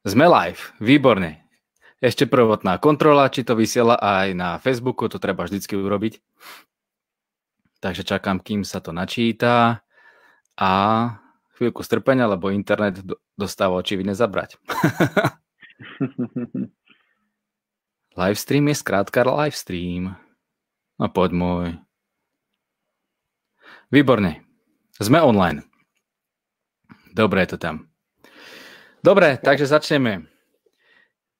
Sme live, výborne. Ešte prvotná kontrola, či to vysiela aj na Facebooku, to treba vždycky urobiť. Takže čakám, kým sa to načíta a chvíľku strpenia, lebo internet dostáva očividne zabrať. livestream je skrátka livestream. No poď môj. Výborne. Sme online. Dobre je to tam. Dobre, takže začneme.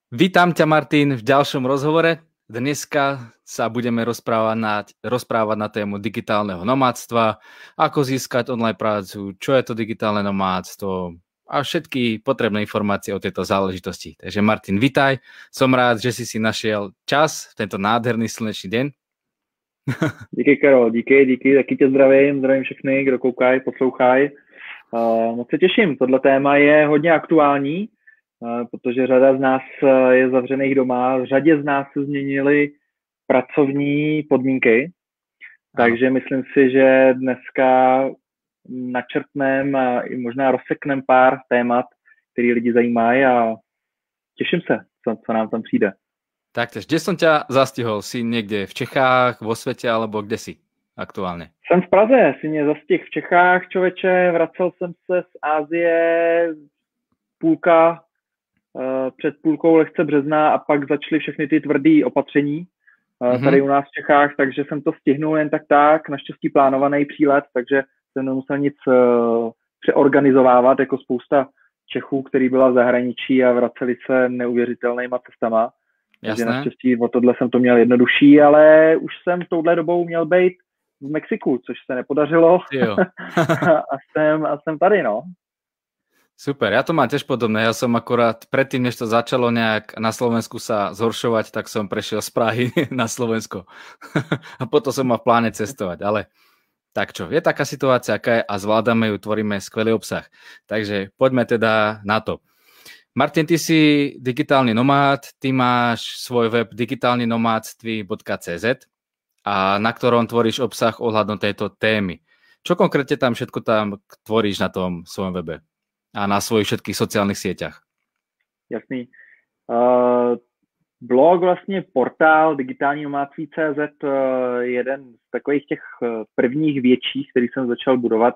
Vítam ťa, Martin, v ďalšom rozhovore. Dneska sa budeme rozprávať na, rozprávať na tému digitálneho nomádstva, ako získať online prácu, čo je to digitálne nomádstvo a všetky potrebné informácie o tejto záležitosti. Takže Martin, vitaj. Som rád, že si si našiel čas v tento nádherný slnečný deň. díky, Karol, díky, díky. Taky tě zdravím, zdravím všechny, kdo koukají, poslouchají. Uh, moc se těším, tohle téma je hodně aktuální, uh, protože řada z nás uh, je zavřených doma, v řadě z nás se změnily pracovní podmínky, takže myslím si, že dneska načrtnem a i možná rozseknem pár témat, který lidi zajímají a těším se, co, co nám tam přijde. Tak, kde som ťa zastihol? Si někde v Čechách, vo světě, alebo kde si? Aktuálně? Jsem v Praze, si mě zastih v Čechách, člověče, vracel jsem se z Ázie, půlka, uh, před půlkou lehce března a pak začaly všechny ty tvrdé opatření uh, mm-hmm. tady u nás v Čechách, takže jsem to stihnul jen tak tak, naštěstí plánovaný přílet, takže jsem nemusel nic uh, přeorganizovávat, jako spousta Čechů, který byla v zahraničí a vraceli se neuvěřitelnýma cestama. Jasné. Takže naštěstí o tohle jsem to měl jednodušší, ale už jsem touhle dobou měl být v Mexiku, což se nepodařilo. Jo. a, jsem, a jsem tady, no. Super, ja to mám tiež podobné. Ja som akorát predtým, než to začalo nejak na Slovensku sa zhoršovať, tak som prešiel z Prahy na Slovensko. a potom som mal v pláne cestovať, ale tak čo, je taká situácia, aká je a zvládame ju, tvoríme skvelý obsah. Takže poďme teda na to. Martin, ty si digitálny nomád, ty máš svoj web digitálnynomádství.cz a na ktorom tvoríš obsah ohľadom tejto témy. Čo konkrétne tam všetko tam tvoríš na tom svojom webe a na svojich všetkých sociálnych sieťach? Jasný. Uh, blog, vlastně portál digitální nomádství.cz, uh, jeden z takových těch prvních větších, který jsem začal budovat,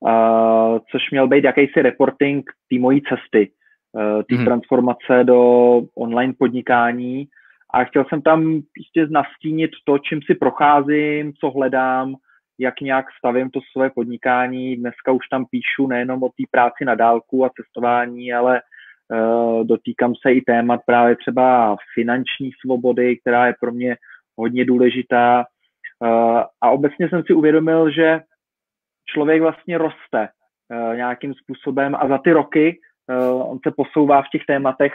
uh, což měl být jakýsi reporting té mojí cesty, uh, té hmm. transformace do online podnikání, a chtěl jsem tam prostě nastínit to, čím si procházím, co hledám, jak nějak stavím to své podnikání. Dneska už tam píšu nejenom o té práci na dálku a cestování, ale uh, dotýkám se i témat právě třeba finanční svobody, která je pro mě hodně důležitá. Uh, a obecně jsem si uvědomil, že člověk vlastně roste uh, nějakým způsobem a za ty roky on se posouvá v těch tématech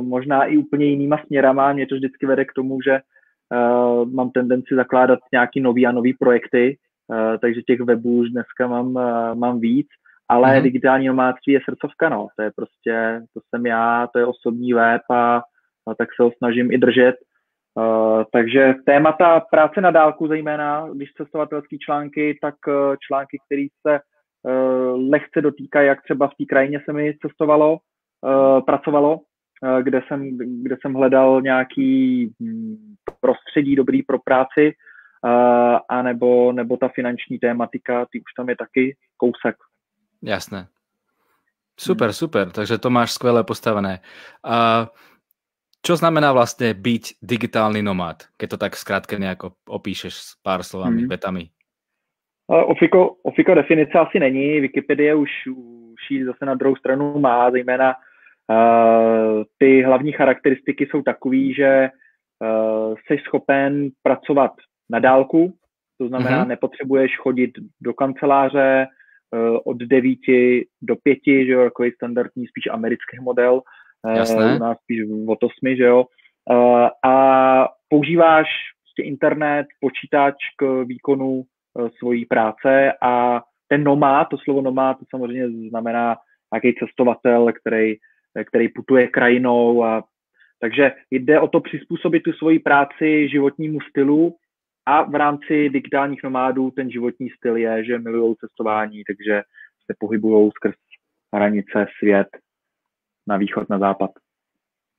možná i úplně jinýma směrama. Mě to vždycky vede k tomu, že uh, mám tendenci zakládat nějaký nový a nový projekty, uh, takže těch webů už dneska mám, mám víc, ale mm-hmm. digitální nomádství je srdcovka, no. To je prostě, to jsem já, to je osobní web a, a tak se ho snažím i držet. Uh, takže témata práce na dálku zejména, když cestovatelský články, tak uh, články, které se uh, lehce dotýkají, jak třeba v té krajině se mi cestovalo, uh, pracovalo, Eh, kde jsem, kde jsem hledal nějaký hm, prostředí dobrý pro práci, eh, a nebo, nebo ta finanční tématika, ty už tam je taky kousek. Jasné. Super, super, takže to máš skvěle postavené. A čo znamená vlastně být digitální nomád, keď to tak zkrátka nějak opíšeš s pár slovami, hmm. vetami? Ofiko, ofiko definice asi není, Wikipedie už, už ji zase na druhou stranu má, zejména ty hlavní charakteristiky jsou takové, že uh, jsi schopen pracovat na dálku, to znamená, mm-hmm. nepotřebuješ chodit do kanceláře uh, od 9 do 5, že jo, takový standardní spíš americký model, uh, u nás spíš od 8, že jo, a používáš prostě internet, počítač k výkonu svojí práce a ten nomád, to slovo nomád, to samozřejmě znamená nějaký cestovatel, který který putuje krajinou. A, takže jde o to přizpůsobit tu svoji práci životnímu stylu a v rámci digitálních nomádů ten životní styl je, že milují cestování, takže se pohybují skrz hranice, svět. na východ, na západ.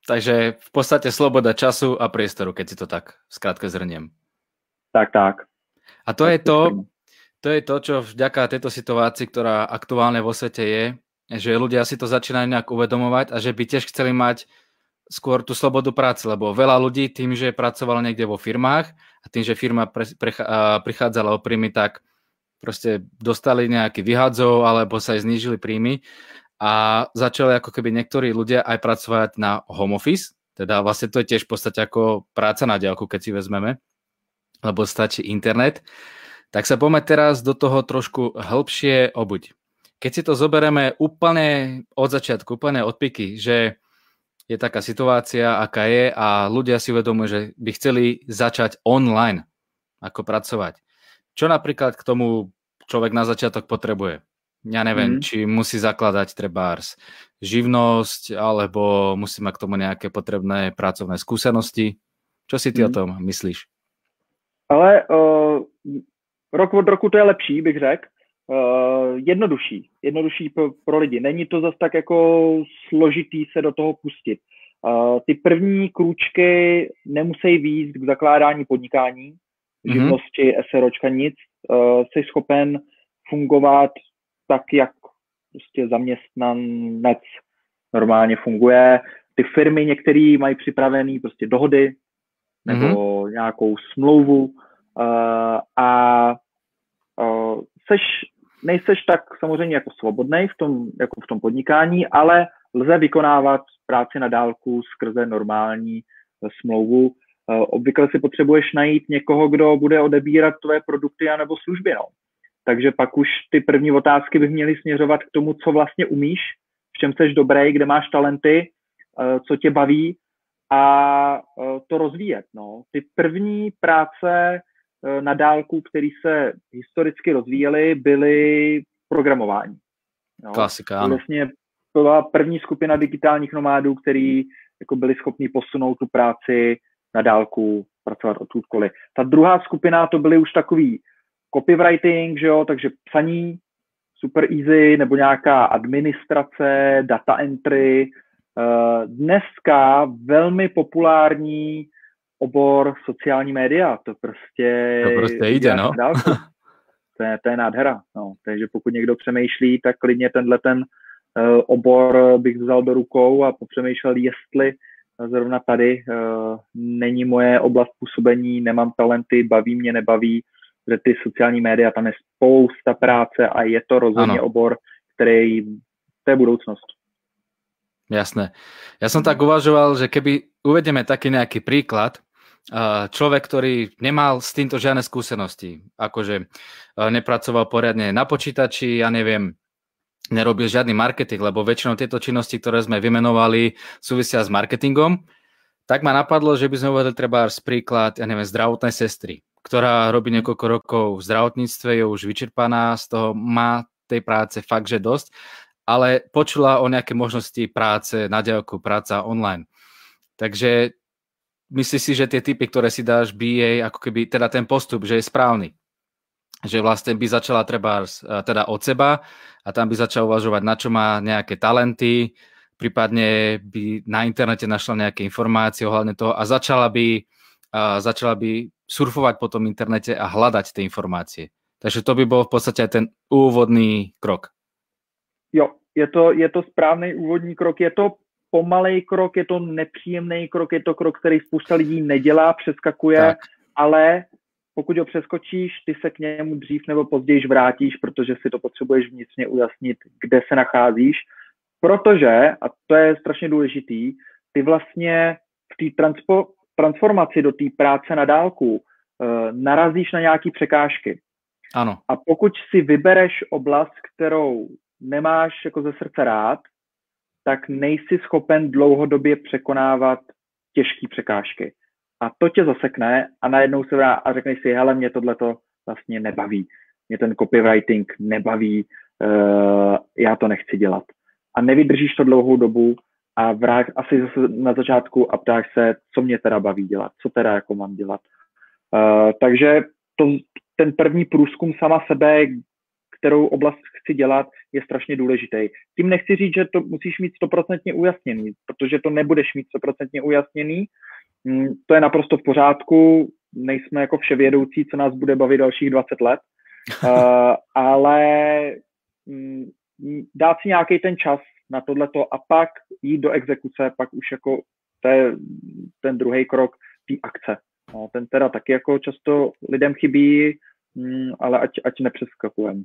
Takže v podstate sloboda času a priestoru, keď si to tak skrátke zhrniem. Tak, tak. A to je to, to je to, čo vďaka tejto situácii, ktorá aktuálne vo svete je, že ľudia si to začínajú nejak uvedomovať a že by tiež chceli mať skôr tú slobodu práce, lebo veľa ľudí tým, že pracovalo niekde vo firmách a tým, že firma pre, pre, prichádzala o príjmy, tak proste dostali nejaký vyhadzov alebo sa aj znížili príjmy a začali ako keby niektorí ľudia aj pracovať na home office, teda vlastne to je tiež v podstate ako práca na diálku, keď si vezmeme, lebo stačí internet. Tak sa poďme teraz do toho trošku hĺbšie obuť. Keď si to zoberieme úplne od začiatku, úplne od piky, že je taká situácia, aká je a ľudia si uvedomujú, že by chceli začať online, ako pracovať. Čo napríklad k tomu človek na začiatok potrebuje? ja neviem, mm. či musí zakladať trebárs živnosť, alebo musí mať k tomu nejaké potrebné pracovné skúsenosti. Čo si ty mm. o tom myslíš? Ale uh, rok od roku to je lepší, bych řekl. Uh, jednodušší, jednodušší pro, pro lidi. Není to zase tak jako složitý se do toho pustit. Uh, ty první krůčky nemusí výjít k zakládání podnikání, mm-hmm. živnosti, SROčka, nic. Uh, jsi schopen fungovat tak, jak prostě zaměstnanec normálně funguje. Ty firmy některé mají připravené prostě dohody nebo mm-hmm. nějakou smlouvu uh, a uh, seš, nejseš tak samozřejmě jako svobodný v tom, jako v tom podnikání, ale lze vykonávat práci na dálku skrze normální uh, smlouvu. Uh, obvykle si potřebuješ najít někoho, kdo bude odebírat tvoje produkty anebo služby. No. Takže pak už ty první otázky bych měly směřovat k tomu, co vlastně umíš, v čem jsi dobrý, kde máš talenty, eh, co tě baví a eh, to rozvíjet. No. Ty první práce eh, na dálku, které se historicky rozvíjely, byly programování. No. Klasika, ano. Vlastně byla první skupina digitálních nomádů, který jako byli schopni posunout tu práci na dálku, pracovat odkudkoliv. Ta druhá skupina to byly už takový copywriting, že jo, takže psaní super easy, nebo nějaká administrace, data entry. Eh, dneska velmi populární obor sociální média, to prostě... To prostě jde, no. To je, to je nádhera, no. Takže pokud někdo přemýšlí, tak klidně tenhle ten uh, obor bych vzal do rukou a popřemýšlel, jestli zrovna tady uh, není moje oblast působení, nemám talenty, baví mě, nebaví, že ty sociální média, tam je spousta práce a je to rozhodně ano. obor, který, to je budoucnost. Jasné. Ja som tak uvažoval, že keby uvedeme taký nejaký príklad, človek, ktorý nemal s týmto žiadne skúsenosti, akože nepracoval poriadne na počítači, ja neviem, nerobil žiadny marketing, lebo väčšinou tieto činnosti, ktoré sme vymenovali, súvisia s marketingom, tak ma napadlo, že by sme uvedli treba príklad, ja neviem, zdravotnej sestry ktorá robí niekoľko rokov v zdravotníctve, je už vyčerpaná, z toho má tej práce fakt, že dosť, ale počula o nejaké možnosti práce na diaľku, práca online. Takže myslíš si, že tie typy, ktoré si dáš BA, ako keby teda ten postup, že je správny? Že vlastne by začala treba teda od seba a tam by začala uvažovať, na čo má nejaké talenty, prípadne by na internete našla nejaké informácie ohľadne toho a začala by, a začala by surfovať po tom internete a hľadať tie informácie. Takže to by bol v podstate ten úvodný krok. Jo, je to, je to správný úvodní krok. Je to pomalej krok, je to nepříjemný krok, je to krok, který spousta lidí nedělá, přeskakuje, tak. ale pokud ho přeskočíš, ty se k němu dřív nebo později vrátíš, protože si to potřebuješ vnitřně ujasnit, kde se nacházíš, protože, a to je strašně důležitý, ty vlastně v té transpo, transformaci do té práce na dálku uh, narazíš na nějaké překážky. Ano. A pokud si vybereš oblast, kterou nemáš jako ze srdce rád, tak nejsi schopen dlouhodobě překonávat těžké překážky. A to tě zasekne a najednou se vrá a řekneš si, hele, mě tohle to vlastně nebaví. Mě ten copywriting nebaví, uh, já to nechci dělat. A nevydržíš to dlouhou dobu a vrát asi zase na začátku a ptáš se, co mě teda baví dělat, co teda jako mám dělat. Uh, takže to, ten první průzkum sama sebe, kterou oblast chci dělat, je strašně důležitý. Tím nechci říct, že to musíš mít stoprocentně ujasněný, protože to nebudeš mít stoprocentně ujasněný. Mm, to je naprosto v pořádku, nejsme jako vševědoucí, co nás bude bavit dalších 20 let, uh, ale mm, dát si nějaký ten čas na tohleto a pak jít do exekuce, pak už jako to je ten druhý krok té akce. No, ten teda taky jako často lidem chybí, mm, ale ať, ať nepřeskakujeme.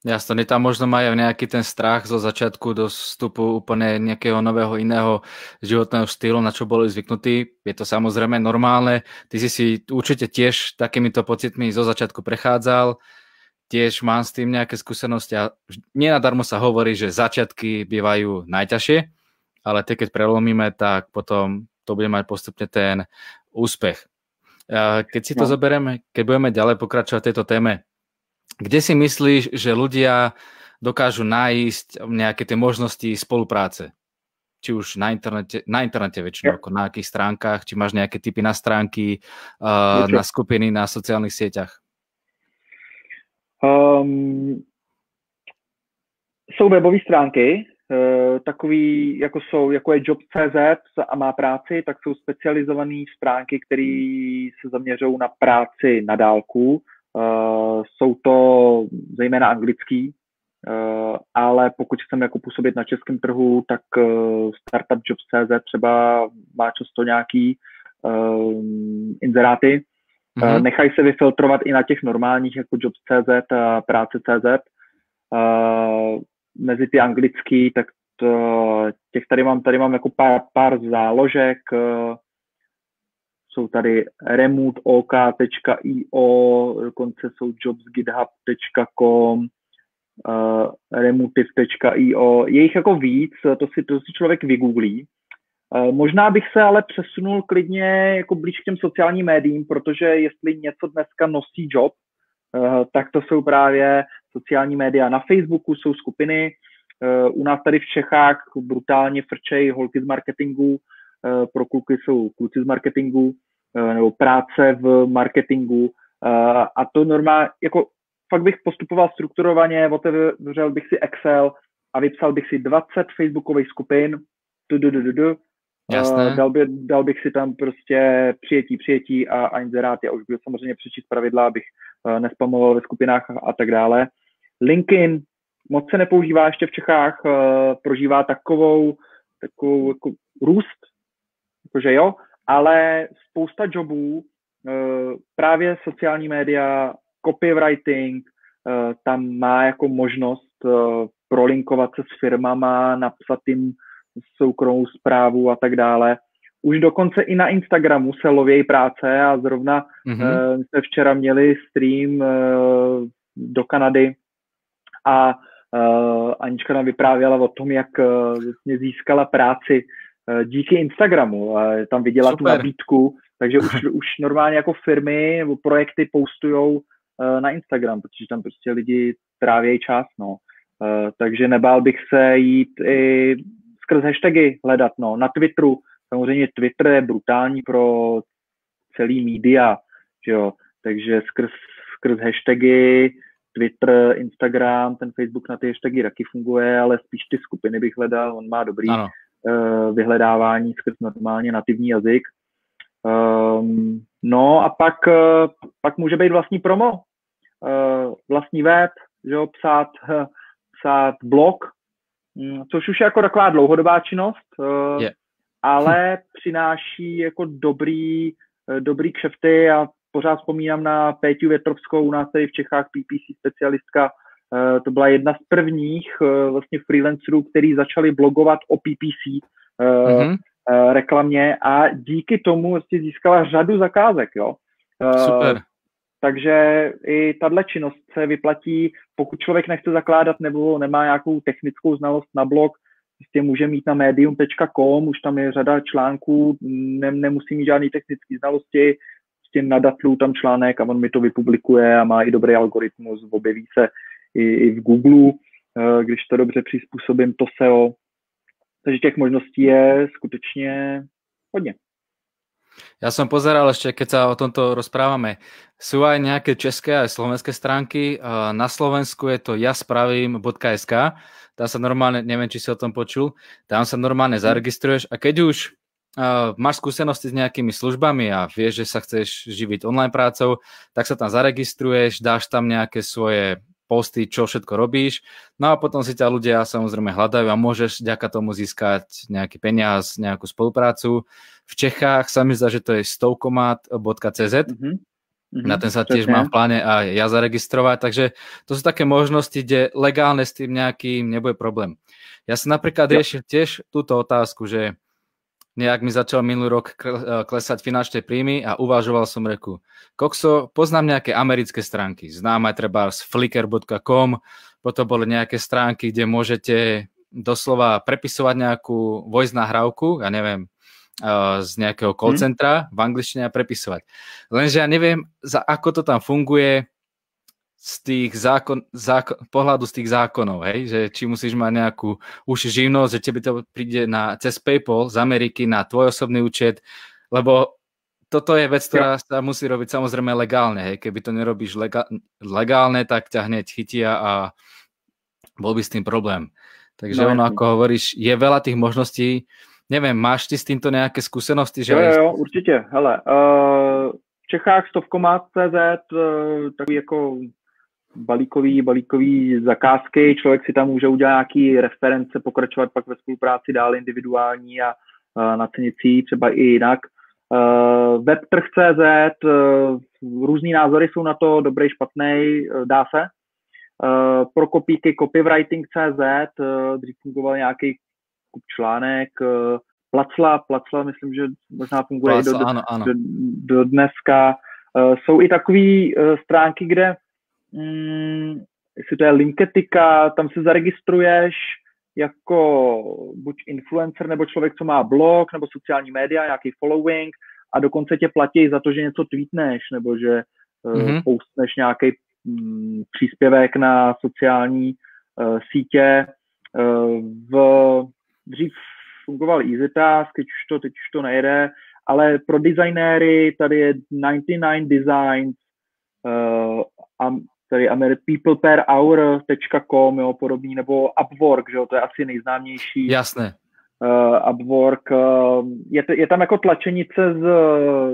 Jasno, oni tam možno majú nejaký ten strach zo začiatku do vstupu úplne nejakého nového iného životného štýlu, na čo boli zvyknutí. Je to samozrejme normálne. Ty si si určite tiež takýmito pocitmi zo začiatku prechádzal. Tiež mám s tým nejaké skúsenosti a nenadarmo sa hovorí, že začiatky bývajú najťažšie, ale tie, keď prelomíme, tak potom to bude mať postupne ten úspech. Keď si to no. zoberieme, keď budeme ďalej pokračovať v tejto téme, kde si myslíš, že ľudia dokážu nájsť nejaké tie možnosti spolupráce? Či už na internete, na internete väčšinou, ako na akých stránkach, či máš nejaké typy na stránky, uh, na skupiny, na sociálnych sieťach? Um, jsou webové stránky, uh, takový, jako jsou, jako je Job.cz a má práci, tak jsou specializované stránky, které se zaměřují na práci na dálku, Uh, jsou to zejména anglický, uh, ale pokud chceme jako působit na českém trhu, tak uh, Startup Jobs.cz třeba má často nějaký uh, inzeráty. Mm-hmm. Uh, nechají se vyfiltrovat i na těch normálních jako Jobs.cz a Práce.cz. Uh, mezi ty anglický, tak to, těch tady mám, tady mám jako pár, pár záložek, uh, jsou tady remote.ok.io, dokonce jsou jobsgithub.com, uh, remotive.io. Je jich jako víc, to si, to si člověk vygooglí. Uh, možná bych se ale přesunul klidně jako blíž k těm sociálním médiím, protože jestli něco dneska nosí job, uh, tak to jsou právě sociální média. Na Facebooku jsou skupiny, u nás tady v Čechách brutálně frčej holky z marketingu, Eh, pro kluky jsou kluci z marketingu eh, nebo práce v marketingu eh, a to normálně, jako fakt bych postupoval strukturovaně, otevřel bych si Excel a vypsal bych si 20 facebookových skupin, du, du, du, du, du, Jasné. Dal, by, dal bych si tam prostě přijetí, přijetí a, a inzerát. Já už bych samozřejmě přečíst pravidla, abych nespamoval ve skupinách a, a tak dále. LinkedIn moc se nepoužívá ještě v Čechách, prožívá takovou, takovou jako růst jakože jo, ale spousta jobů, eh, právě sociální média, copywriting, eh, tam má jako možnost eh, prolinkovat se s firmama, napsat jim soukromou zprávu a tak dále. Už dokonce i na Instagramu se lovějí práce a zrovna mm-hmm. uh, jsme včera měli stream uh, do Kanady a uh, Anička nám vyprávěla o tom, jak uh, vlastně získala práci díky Instagramu. Tam viděla Super. tu nabídku, takže už, už normálně jako firmy nebo projekty postujou eh, na Instagram, protože tam prostě lidi trávějí čas, no. Eh, takže nebál bych se jít i skrz hashtagy hledat, no. Na Twitteru, samozřejmě Twitter je brutální pro celý média, že jo, takže skrz, skrz hashtagy, Twitter, Instagram, ten Facebook na ty hashtagy taky funguje, ale spíš ty skupiny bych hledal, on má dobrý ano. Eh, vyhledávání skrz normálně nativní jazyk. Um, no a pak, uh, pak může být vlastní promo, uh, vlastní web, že jo, psát, psát blog, um, což už je jako taková dlouhodobá činnost, yeah. ale přináší jako dobrý, dobrý kšefty a pořád vzpomínám na Péťu Větrovskou, u nás tady v Čechách PPC specialistka, Eh, to byla jedna z prvních eh, vlastně freelancerů, který začali blogovat o PPC mm-hmm. reklamě a díky tomu vlastně získala řadu zakázek, jo. Super. Takže i tahle činnost se vyplatí, pokud člověk nechce zakládat nebo nemá nějakou technickou znalost na blog, prostě může mít na medium.com, už tam je řada článků, ne, nemusí mít žádný technické znalosti, prostě nadatlu tam článek a on mi to vypublikuje a má i dobrý algoritmus, objeví se i, i v Google, eh, když to dobře přizpůsobím, to SEO. Takže těch možností je skutečně hodně. Ja som pozeral ešte, keď sa o tomto rozprávame, sú aj nejaké české aj slovenské stránky. Na Slovensku je to jaspravím.sk. Tam sa normálne, neviem, či si o tom počul, tam sa normálne mhm. zaregistruješ a keď už uh, máš skúsenosti s nejakými službami a vieš, že sa chceš živiť online prácou, tak sa tam zaregistruješ, dáš tam nejaké svoje posty, čo všetko robíš. No a potom si ťa ľudia samozrejme hľadajú a môžeš ďaka tomu získať nejaký peniaz, nejakú spoluprácu. V Čechách sa mi zdá, že to je stovkomat.cz. Mm-hmm. Mm-hmm, na ten sa tiež mám v pláne a ja zaregistrovať, takže to sú také možnosti, kde legálne s tým nejakým nebude problém. Ja som napríklad riešil tiež túto otázku, že nejak mi začal minulý rok eh, klesať finančné príjmy a uvažoval som reku, kokso, poznám nejaké americké stránky, znám aj treba z flickr.com, potom boli nejaké stránky, kde môžete doslova prepisovať nejakú voice nahrávku, ja neviem, eh, z nejakého call mhm. centra v angličtine a prepisovať. Lenže ja neviem, za ako to tam funguje, z tých zákon, zákon, pohľadu z tých zákonov, hej, že či musíš mať nejakú už živnosť, že tebe to príde na, cez PayPal z Ameriky na tvoj osobný účet, lebo toto je vec, ktorá sa musí robiť samozrejme legálne, hej, keby to nerobíš legálne, tak ťa hneď chytia a bol by s tým problém. Takže no, ono, ako hovoríš, je veľa tých možností, neviem, máš ty s týmto nejaké skúsenosti? Že... Jo, jo, určitě, hele, uh, v Čechách stovkomat.cz, uh, takový jako balíkový, balíkový zakázky, člověk si tam může udělat nějaký reference, pokračovat pak ve spolupráci dál individuální a uh, na cenicí třeba i jinak. Uh, Webtrh.cz, uh, různý názory jsou na to, dobrý, špatný, uh, dá se. Pro kopíky copywriting.cz, dřív fungoval nějaký článek, Placla, Placla, myslím, že možná funguje Placla, i do, ano, ano. Do, do dneska. Jsou i takové stránky, kde mm, jestli to je Linketika, tam se zaregistruješ jako buď influencer, nebo člověk, co má blog, nebo sociální média, nějaký following a dokonce tě platí za to, že něco tweetneš, nebo že mm-hmm. uh, postneš nějaký um, příspěvek na sociální uh, sítě. Uh, v, dřív fungoval EasyTask, teď už to, teď už to nejde, ale pro designéry tady je 99 Designs uh, a tady peopleperhour.com, jo, podobný, nebo Upwork, že jo, to je asi nejznámější. Jasné. Uh, Upwork, uh, je, je tam jako tlačenice z,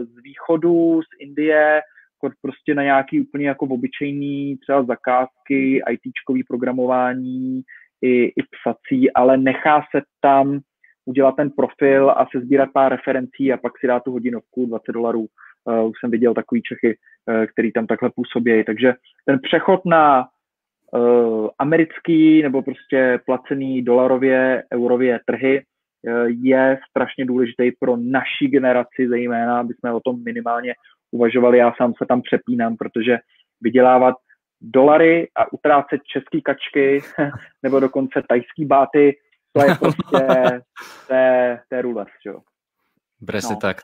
z východu, z Indie, jako prostě na nějaký úplně jako obyčejný třeba zakázky, ITčkový programování i, i psací, ale nechá se tam udělat ten profil a se sbírat pár referencí a pak si dá tu hodinovku 20 dolarů Uh, už jsem viděl takový Čechy, uh, který tam takhle působí. Takže ten přechod na uh, americký nebo prostě placený dolarově, eurově trhy uh, je strašně důležitý pro naší generaci zejména, aby jsme o tom minimálně uvažovali. Já sám se tam přepínám, protože vydělávat dolary a utrácet český kačky nebo dokonce tajský báty, to je prostě, to je rules, jo. Presne no. tak.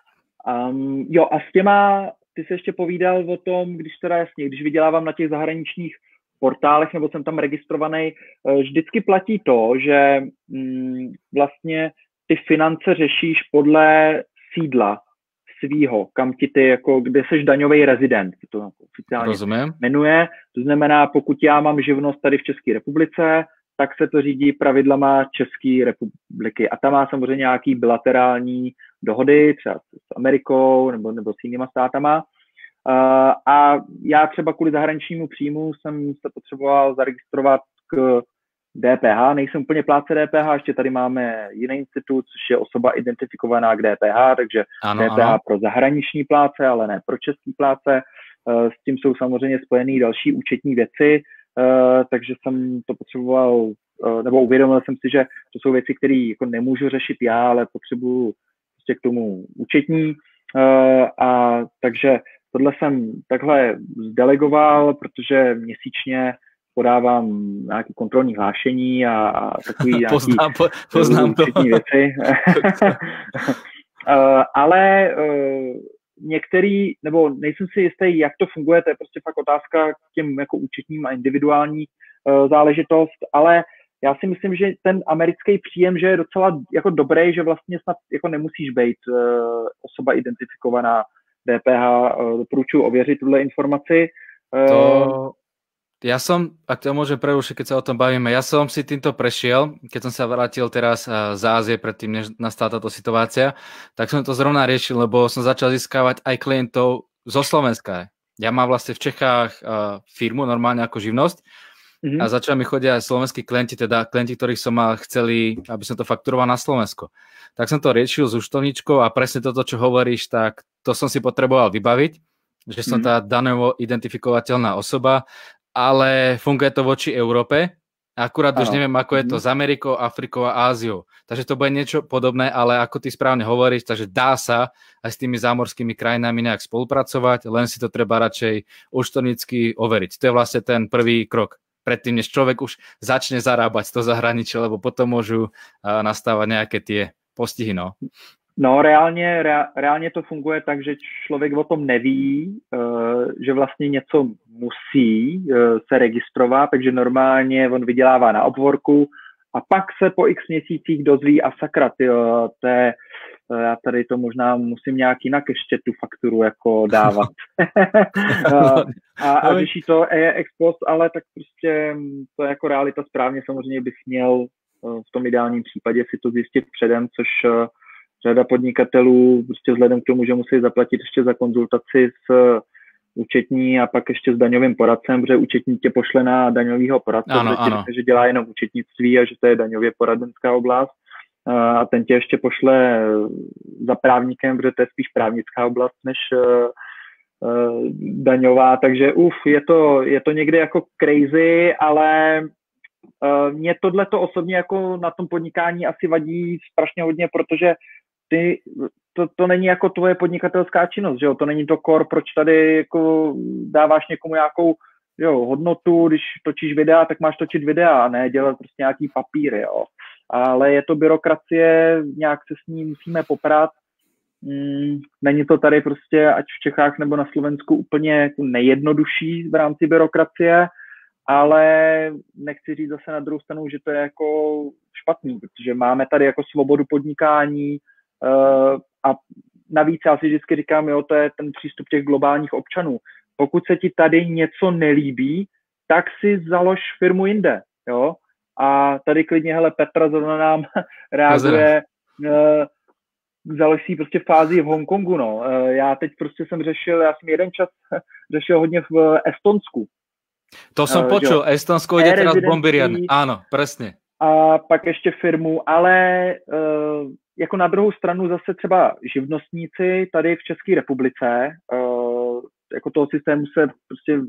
Um, jo, a s těma, ty se ještě povídal o tom, když teda jasně, když vydělávám na těch zahraničních portálech, nebo jsem tam registrovaný, eh, vždycky platí to, že mm, vlastně ty finance řešíš podle sídla svýho, kam ti ty, jako, kde seš daňový rezident, to oficiálně Rozumím. jmenuje. To znamená, pokud já mám živnost tady v České republice, tak se to řídí pravidlama České republiky. A tam má samozřejmě nějaký bilaterální dohody, třeba s Amerikou nebo, nebo s jinýma státama. Uh, a já třeba kvůli zahraničnímu příjmu jsem se potřeboval zaregistrovat k DPH, nejsem úplně pláce DPH, ještě tady máme jiný institut, což je osoba identifikovaná k DPH, takže ano, DPH ano. pro zahraniční pláce, ale ne pro český pláce. Uh, s tím jsou samozřejmě spojené další účetní věci, uh, takže jsem to potřeboval, uh, nebo uvědomil jsem si, že to jsou věci, které jako nemůžu řešit já, ale potřebuju prostě k tomu účetní. Uh, a takže tohle jsem takhle zdelegoval, protože měsíčně podávám nějaké kontrolní hlášení a, a takový nějaký poznám, po, poznám to. věci. uh, ale uh, některý, nebo nejsem si jistý, jak to funguje, to je prostě fakt otázka k těm jako účetním a individuální uh, záležitost, ale já si myslím, že ten americký příjem, že je docela jako dobrý, že vlastně snad jako nemusíš být uh, osoba identifikovaná DPH. Uh, doporučuji ověřit tuhle informaci. Uh, to ja som, ak to môžem prerušiť, keď sa o tom bavíme, ja som si týmto prešiel, keď som sa vrátil teraz z Ázie predtým, než nastala táto situácia, tak som to zrovna riešil, lebo som začal získavať aj klientov zo Slovenska. Ja mám vlastne v Čechách firmu normálne ako živnosť mm-hmm. a začali mi chodia aj slovenskí klienti, teda klienti, ktorých som mal chceli, aby som to fakturoval na Slovensko. Tak som to riešil s účtovníčkou a presne toto, čo hovoríš, tak to som si potreboval vybaviť, že som mm-hmm. tá danovo identifikovateľná osoba ale funguje to voči Európe. Akurát ano. už neviem, ako je to s Amerikou, Afrikou a Áziou. Takže to bude niečo podobné, ale ako ty správne hovoríš, takže dá sa aj s tými zámorskými krajinami nejak spolupracovať, len si to treba radšej účtovnícky overiť. To je vlastne ten prvý krok predtým, než človek už začne zarábať to zahraničie, lebo potom môžu nastávať nejaké tie postihy. No. No, reálně, reálně to funguje tak, že člověk o tom neví, uh, že vlastně něco musí uh, se registrovat, takže normálně on vydělává na obvorku a pak se po x měsících dozví a sakra, ty, to je, já tady to možná musím nějak jinak ještě tu fakturu jako dávat. a, a řeší to e ex post, ale tak prostě mm, to je jako realita správně samozřejmě bych měl v tom ideálním případě si to zjistit předem, což řada podnikatelů prostě vzhledem k tomu, že musí zaplatit ještě za konzultaci s uh, účetní a pak ještě s daňovým poradcem, protože účetní tě pošle na daňového poradce, ano, ano. že dělá jenom účetnictví a že to je daňově poradenská oblast uh, a ten tě ještě pošle za právníkem, protože to je spíš právnická oblast než daňová, takže uf, je to, je to někdy jako crazy, ale mě tohle to osobně jako na tom podnikání asi vadí strašně hodně, protože ty, to, to není jako tvoje podnikatelská činnost, že jo? To není to kor, proč tady jako dáváš někomu nějakou jo, hodnotu, když točíš videa, tak máš točit videa, ne dělat prostě nějaký papíry, jo. Ale je to byrokracie, nějak se s ní musíme poprat. Mm, není to tady prostě, ať v Čechách nebo na Slovensku, úplně jako nejjednodušší v rámci byrokracie, ale nechci říct zase na druhou stranu, že to je jako špatný, protože máme tady jako svobodu podnikání, a navíc já si vždycky říkám, jo, to je ten přístup těch globálních občanů. Pokud se ti tady něco nelíbí, tak si založ firmu jinde, jo. A tady klidně, hele, Petra zrovna nám reaguje, uh, založ si prostě fázi v Hongkongu, no. Uh, já teď prostě jsem řešil, já jsem jeden čas řešil hodně v Estonsku. To jsem uh, počul, Estonsko je teraz bombirian, ano, přesně. A pak ještě firmu, ale uh, jako na druhou stranu zase třeba živnostníci tady v České republice, uh, jako toho systému se prostě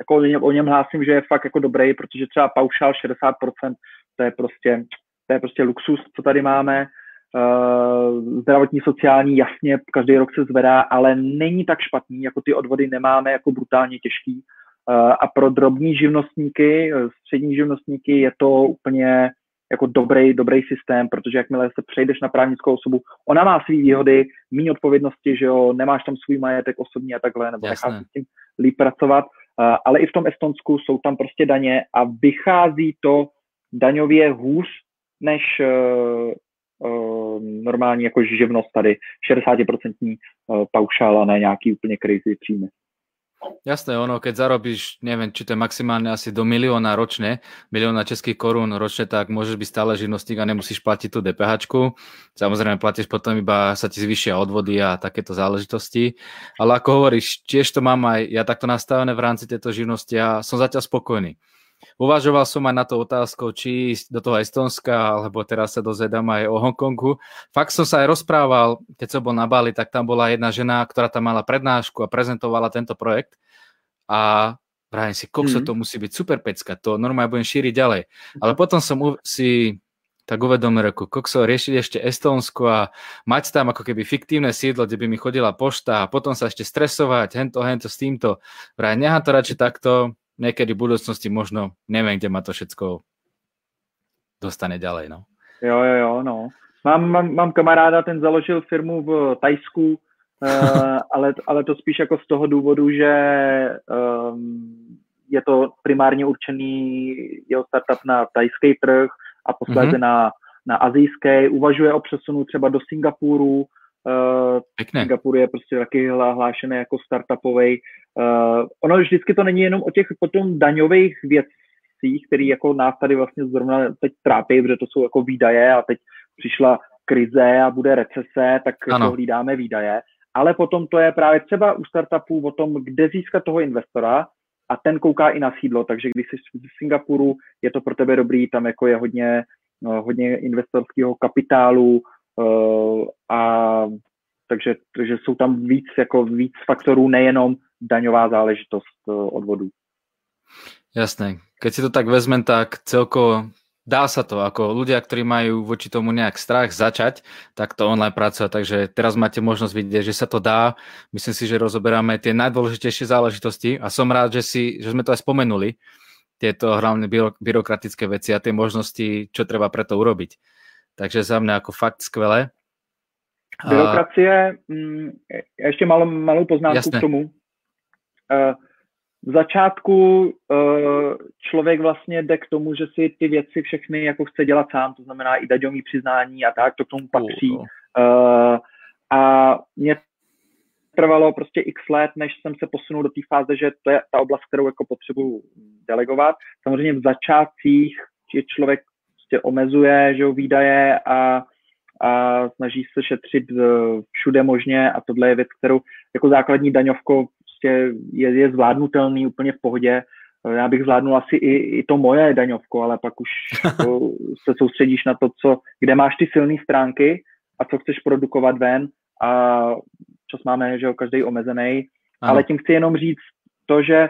jako o něm, hlásím, že je fakt jako dobrý, protože třeba paušál 60%, to je prostě, to je prostě luxus, co tady máme. Uh, zdravotní, sociální, jasně, každý rok se zvedá, ale není tak špatný, jako ty odvody nemáme jako brutálně těžký. Uh, a pro drobní živnostníky, střední živnostníky je to úplně jako dobrý, dobrý systém, protože jakmile se přejdeš na právnickou osobu, ona má své výhody, méně odpovědnosti, že jo, nemáš tam svůj majetek osobní a takhle, nebo necháš s tím líp pracovat, uh, ale i v tom Estonsku jsou tam prostě daně a vychází to daňově hůř než uh, uh, normální jako živnost tady, 60% uh, paušál a ne nějaký úplně crazy příjmy. Jasné, ono, keď zarobíš, neviem, či to je maximálne asi do milióna ročne, milióna českých korún ročne, tak môžeš byť stále živnostník a nemusíš platiť tú DPH. Samozrejme, platíš potom iba, sa ti zvyšia odvody a takéto záležitosti. Ale ako hovoríš, tiež to mám aj ja takto nastavené v rámci tejto živnosti a som zatiaľ spokojný. Uvažoval som aj na to otázkou, či ísť do toho Estonska, alebo teraz sa dozvedám aj o Hongkongu. Fakt som sa aj rozprával, keď som bol na Bali, tak tam bola jedna žena, ktorá tam mala prednášku a prezentovala tento projekt. A vrajím si, kokso, mm. to musí byť super pecka, to normálne budem šíriť ďalej. Ale potom som si tak uvedomil, reku, kokso, riešiť ešte Estónsko a mať tam ako keby fiktívne sídlo, kde by mi chodila pošta a potom sa ešte stresovať, hento, hento s týmto. Vraj, nechám to radšej takto, niekedy v budúcnosti možno, neviem, kde ma to všetko dostane ďalej, no. Jo, jo, jo, no. Mám, mám, mám kamaráda, ten založil firmu v Tajsku, uh, ale, ale to spíš jako z toho důvodu, že um, je to primárně určený jeho startup na tajský trh a posléze mm-hmm. na, na azijský. Uvažuje o přesunu třeba do Singapuru. Uh, Singapur je prostě taky hlášený jako startupový. Uh, ono vždycky to není jenom o těch potom daňových věcích, které jako nás tady vlastně zrovna teď trápí, protože to jsou jako výdaje a teď přišla krize a bude recese, tak ano. jako hlídáme výdaje. Ale potom to je právě třeba u startupů o tom, kde získat toho investora a ten kouká i na sídlo, takže když jsi v Singapuru, je to pro tebe dobrý, tam jako je hodně, no, hodně investorského kapitálu uh, a takže, takže jsou tam víc, jako víc faktorů, nejenom daňová záležitost uh, odvodů. Jasné. Keď si to tak vezmem, tak celko dá sa to, ako ľudia, ktorí majú voči tomu nejak strach začať, tak to online pracovať, takže teraz máte možnosť vidieť, že sa to dá. Myslím si, že rozoberáme tie najdôležitejšie záležitosti a som rád, že, si, že sme to aj spomenuli, tieto hlavne byro, byrokratické veci a tie možnosti, čo treba preto urobiť. Takže za mňa ako fakt skvelé. Byrokracie, mm, ještě malou, malou poznámku Jasné. k tomu. Uh, v začátku uh, člověk vlastně jde k tomu, že si ty věci všechny jako chce dělat sám, to znamená i daňový přiznání a tak, to k tomu patří. Uh, a mě trvalo prostě x let, než jsem se posunul do té fáze, že to je ta oblast, kterou jako potřebuju delegovat. Samozřejmě v začátcích je člověk prostě omezuje, že výdaje a, a snaží se šetřit eh, všude možně a tohle je věc, kterou jako základní daňovko prostě je, je zvládnutelný úplně v pohodě. Já bych zvládnul asi i, i to moje daňovko, ale pak už to, se soustředíš na to, co, kde máš ty silné stránky a co chceš produkovat ven a čas máme, že jo, každý omezený. Ale tím chci jenom říct to, že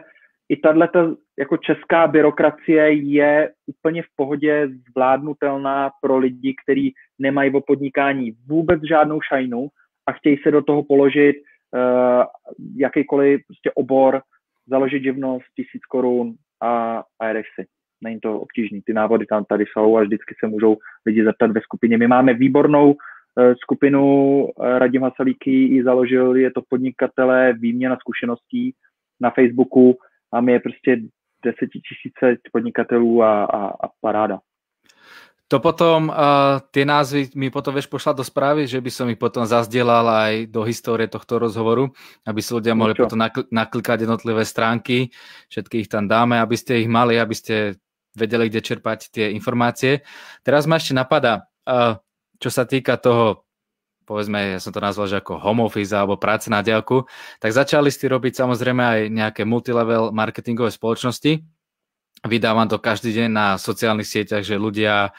i tato jako česká byrokracie je úplně v pohodě zvládnutelná pro lidi, kteří nemají o podnikání vůbec žádnou šajnu a chtějí se do toho položit uh, jakýkoliv prostě obor, založit živnost, tisíc korun a, a jedeš si. Není to obtížný, ty návody tam tady jsou a vždycky se můžou lidi zeptat ve skupině. My máme výbornou uh, skupinu, uh, Radim Hasalíky ji založil, je to podnikatelé, výměna zkušeností na Facebooku a my je prostě desetitisíce podnikatelů a, a, a paráda. To potom, uh, tie názvy mi potom vieš pošlať do správy, že by som ich potom zazdielal aj do histórie tohto rozhovoru, aby si ľudia mohli potom nakl- naklikať jednotlivé stránky, všetky ich tam dáme, aby ste ich mali, aby ste vedeli, kde čerpať tie informácie. Teraz ma ešte napadá, uh, čo sa týka toho, povedzme, ja som to nazval, že ako home office alebo práce na diálku, tak začali ste robiť samozrejme aj nejaké multilevel marketingové spoločnosti, vydávam to každý deň na sociálnych sieťach, že ľudia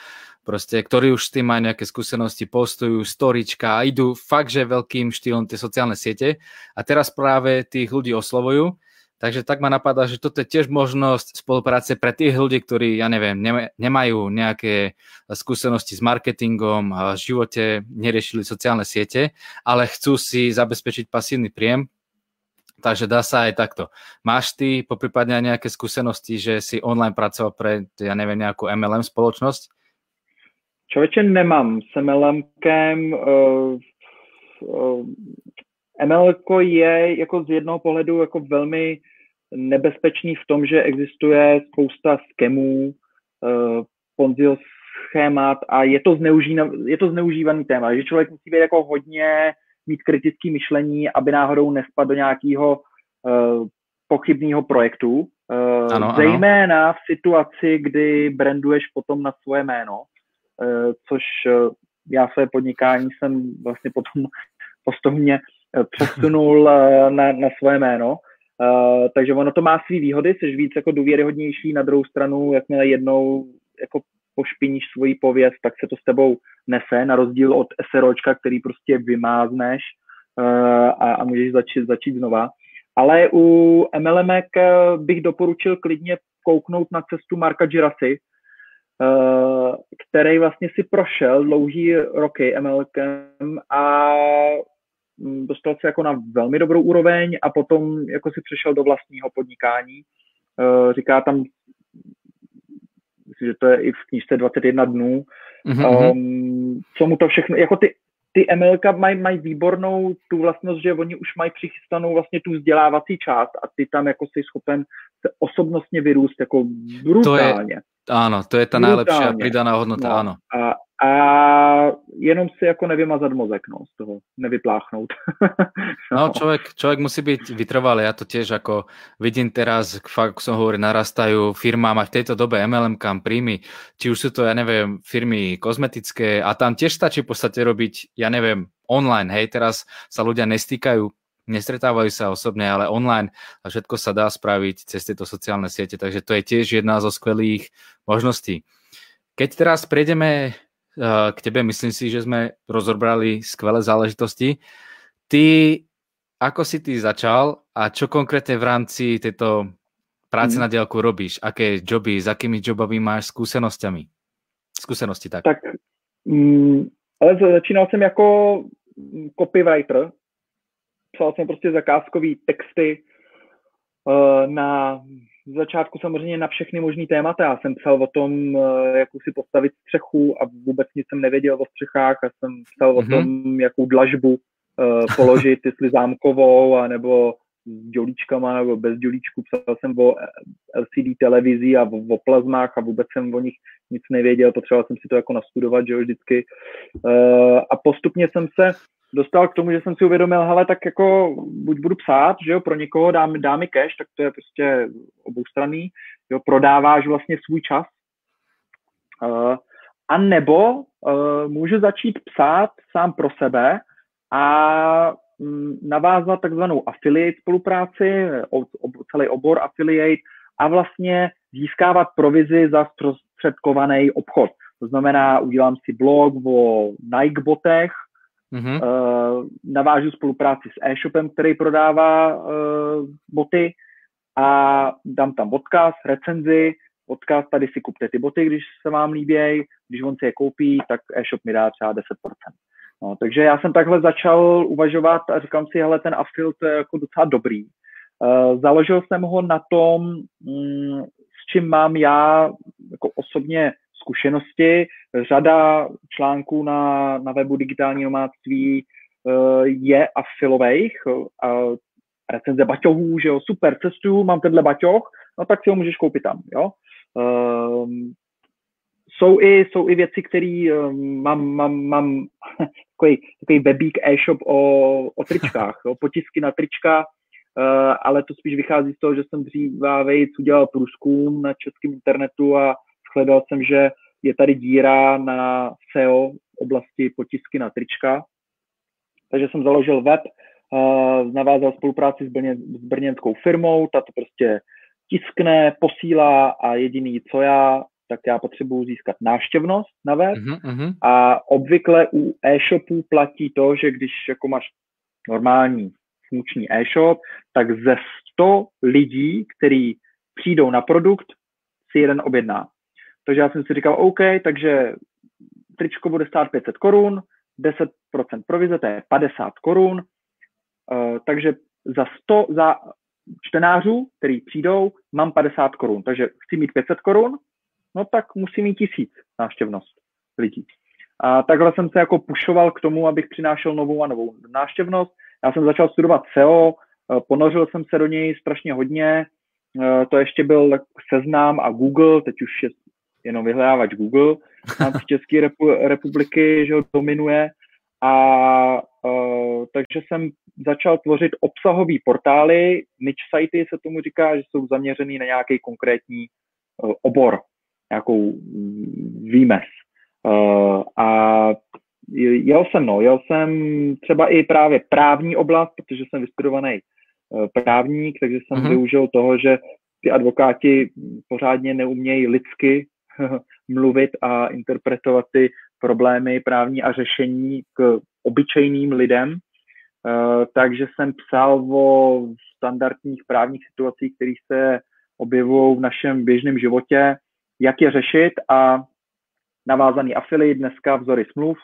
proste, ktorí už s tým majú nejaké skúsenosti, postujú storička a idú fakt, že veľkým štýlom tie sociálne siete. A teraz práve tých ľudí oslovujú, takže tak ma napadá, že toto je tiež možnosť spolupráce pre tých ľudí, ktorí, ja neviem, nemajú nejaké skúsenosti s marketingom, v živote neriešili sociálne siete, ale chcú si zabezpečiť pasívny príjem, takže dá sa aj takto. Máš ty poprípadne nejaké skúsenosti, že si online pracoval pre, ja neviem, nejakú MLM spoločnosť? Člověče nemám s MLMkem. Uh, uh, ML je jako z jednoho pohledu jako velmi nebezpečný v tom, že existuje spousta skemů, uh, Ponziho schémat a je to, je to zneužívaný téma, že člověk musí být jako hodně mít kritické myšlení, aby náhodou nespadl do nějakého uh, pochybného projektu. Uh, ano, zejména ano. v situaci, kdy branduješ potom na svoje jméno, uh, což uh, já své podnikání jsem vlastně potom postupně uh, přesunul uh, na, na svoje jméno. Uh, takže ono to má své výhody, jsi víc jako důvěryhodnější, na druhou stranu, jakmile jednou jako pošpiníš svoji pověst, tak se to s tebou nese, na rozdíl od SROčka, který prostě vymázneš uh, a, a můžeš začít, začít znova. Ale u MLMek eh, bych doporučil klidně kouknout na cestu Marka Girasy, uh, který vlastně si prošel dlouhý roky MLkem a dostal se jako na velmi dobrou úroveň a potom jako si přešel do vlastního podnikání. Uh, říká tam myslím, že to je i v knížce 21 dnů, mm-hmm. um, co mu to všechno, jako ty, ty MLK mají maj výbornou tu vlastnost, že oni už mají přichystanou vlastně tu vzdělávací část a ty tam jako jsi schopen se osobnostně vyrůst jako brutálně. To je, Áno, to je tá najlepšia pridaná hodnota, no. áno. A, a jenom si jako nevymazat mozek, no, z toho, nevypláchnout. no, človek, človek musí byť vytrvalý, ja to tiež ako vidím teraz, fakt som hovoril, narastajú firmám aj v tejto dobe MLM kam príjmy, či už sú to, ja neviem, firmy kozmetické a tam tiež stačí v podstate robiť, ja neviem, online, hej, teraz sa ľudia nestýkajú nestretávajú sa osobne, ale online a všetko sa dá spraviť cez tieto sociálne siete, takže to je tiež jedna zo skvelých možností. Keď teraz prejdeme uh, k tebe, myslím si, že sme rozobrali skvelé záležitosti. Ty, ako si ty začal a čo konkrétne v rámci tejto práce mm. na diálku robíš? Aké joby, s akými jobami máš skúsenosťami? Skúsenosti tak. Tak, mm, ale začínal jsem jako copywriter, psal jsem prostě zakázkové texty uh, na začátku samozřejmě na všechny možné témata. Já jsem psal o tom, uh, jakou si postavit střechu a vůbec nic jsem nevěděl o střechách a jsem psal mm-hmm. o mhm. tom, jakou dlažbu uh, položit, jestli zámkovou, anebo s dělíčkama nebo bez dělíčku. Psal jsem o LCD televizi a o, o plazmách a vůbec jsem o nich nic nevěděl. Potřeboval jsem si to jako nastudovat, že jo, vždycky. A postupně jsem se dostal k tomu, že jsem si uvědomil, hele, tak jako buď budu psát, že jo, pro někoho dám, dá mi cash, tak to je prostě oboustranný, jo, prodáváš vlastně svůj čas. Uh, a nebo uh, můžu začít psát sám pro sebe a um, navázat takzvanou affiliate spolupráci, o, o, celý obor affiliate a vlastně získávat provizi za zprostředkovaný obchod. To znamená, udělám si blog o Nike botech, Mm-hmm. Uh, navážu spolupráci s e-shopem, který prodává uh, boty a dám tam odkaz, recenzi, odkaz, tady si kupte ty boty, když se vám líbějí, když on si je koupí, tak e-shop mi dá třeba 10%. No, takže já jsem takhle začal uvažovat a říkám si, hele, ten affil to je jako docela dobrý. Uh, založil jsem ho na tom, mm, s čím mám já jako osobně zkušenosti. Řada článků na, na webu digitální nomádství uh, je afilových, uh, recenze baťohů, že jo, super, cestuju, mám tenhle baťoh, no tak si ho můžeš koupit tam, jo. Uh, jsou i, jsou i věci, které um, mám, mám, mám takový, takový webík e-shop o, o tričkách, jo, potisky na trička, uh, ale to spíš vychází z toho, že jsem dříve udělal průzkum na českém internetu a shledal jsem, že je tady díra na SEO oblasti potisky na trička. Takže jsem založil web, uh, navázal spolupráci s, Brně, s brněnskou firmou, ta to prostě tiskne, posílá a jediný, co já, tak já potřebuji získat náštěvnost na web uh-huh. a obvykle u e-shopů platí to, že když jako máš normální funkční e-shop, tak ze 100 lidí, kteří přijdou na produkt, si jeden objedná. Takže já jsem si říkal, OK, takže tričko bude stát 500 korun, 10% provize, to je 50 korun, uh, takže za 100, za čtenářů, který přijdou, mám 50 korun, takže chci mít 500 korun, no tak musím mít tisíc návštěvnost lidí. A takhle jsem se jako pušoval k tomu, abych přinášel novou a novou návštěvnost. Já jsem začal studovat SEO, eh, ponořil jsem se do něj strašně hodně, eh, to ještě byl seznám a Google, teď už je jenom vyhledávač Google v České repu- republiky, že ho dominuje. A uh, takže jsem začal tvořit obsahové portály, niche sity se tomu říká, že jsou zaměřený na nějaký konkrétní uh, obor, nějakou výmes. Uh, a jel jsem, no, jel jsem třeba i právě právní oblast, protože jsem vystudovaný uh, právník, takže jsem mm-hmm. využil toho, že ty advokáti pořádně neumějí lidsky mluvit a interpretovat ty problémy právní a řešení k obyčejným lidem. Uh, takže jsem psal o standardních právních situacích, které se objevují v našem běžném životě, jak je řešit a navázaný afily, dneska vzory smluv,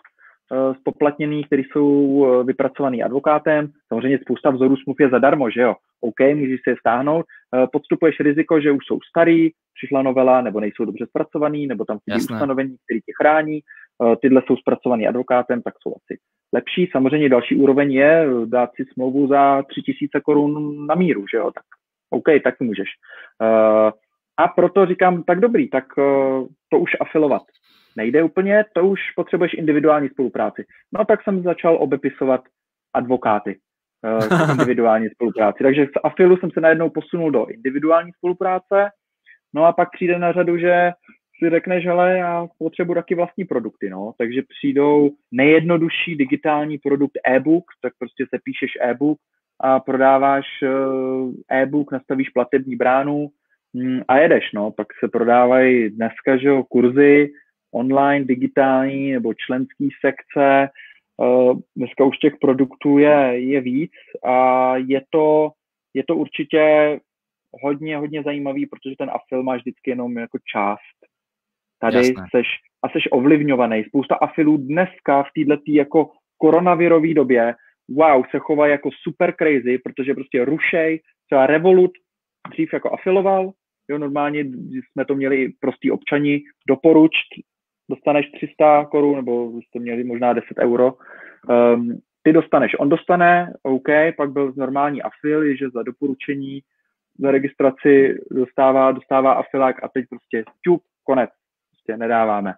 uh, spoplatněných, které jsou uh, vypracovaný advokátem. Samozřejmě spousta vzorů smluv je zadarmo, že jo? OK, můžeš si je stáhnout. Podstupuješ riziko, že už jsou starý, přišla novela, nebo nejsou dobře zpracovaný, nebo tam chybí ustanovení, které tě chrání. Tyhle jsou zpracovaný advokátem, tak jsou asi lepší. Samozřejmě další úroveň je dát si smlouvu za 3000 korun na míru, že jo, tak OK, tak můžeš. A proto říkám, tak dobrý, tak to už afilovat nejde úplně, to už potřebuješ individuální spolupráci. No tak jsem začal obepisovat advokáty uh, individuální spolupráci. Takže z afilu jsem se najednou posunul do individuální spolupráce, no a pak přijde na řadu, že si řekneš, ale já potřebuji taky vlastní produkty, no. Takže přijdou nejjednodušší digitální produkt e-book, tak prostě se píšeš e-book a prodáváš eh, e-book, nastavíš platební bránu mm, a jedeš, no. Pak se prodávají dneska, že jo, kurzy online, digitální nebo členský sekce. Eh, dneska už těch produktů je, je víc a je to, je to určitě hodně, hodně zajímavý, protože ten afil máš vždycky jenom jako část Tady Jasné. seš a seš ovlivňovaný. Spousta afilů dneska v této jako koronavirové době, wow, se chovají jako super crazy, protože prostě rušej, třeba Revolut dřív jako afiloval, jo, normálně jsme to měli prostý občani, doporuč, dostaneš 300 korun, nebo jste měli možná 10 euro, um, ty dostaneš, on dostane, OK, pak byl normální afil, že za doporučení, za registraci dostává, dostává afilák a teď prostě čup, konec prostě nedáváme.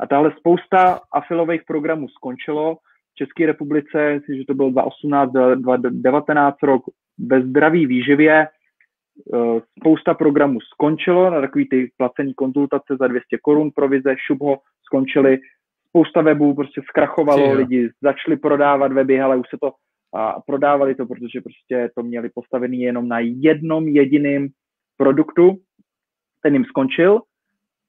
A tahle spousta afilových programů skončilo. V České republice, že to bylo 2018, 2019 rok, ve zdraví výživě spousta programů skončilo na takový ty placený konzultace za 200 korun provize, šubho skončily, spousta webů prostě zkrachovalo, Čiho. lidi začali prodávat weby, ale už se to a prodávali to, protože prostě to měli postavený jenom na jednom jediném produktu, ten jim skončil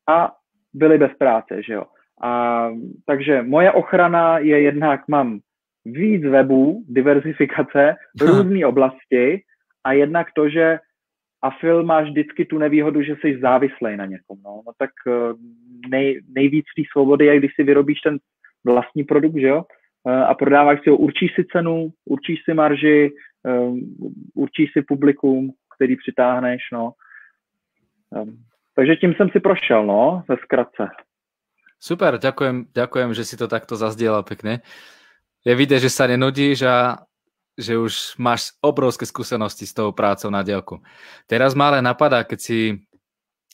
a byli bez práce, že jo. A, takže moje ochrana je jednak, mám víc webů, diversifikace, různé oblasti a jednak to, že afil máš vždycky tu nevýhodu, že jsi závislej na někom. No, no tak eh, nej, nejvíc té svobody je, když si vyrobíš ten vlastní produkt, že jo, eh, a prodáváš si ho, určíš si cenu, určíš si marži, eh, určíš si publikum, který přitáhneš, no. Takže tím jsem si prošel, no, ve zkratce. Super, ďakujem, ďakujem, že si to takto zazdielal pekne. Je vidieť, že sa nenudíš a že už máš obrovské skúsenosti s tou prácou na dielku. Teraz ma ale napadá, keď si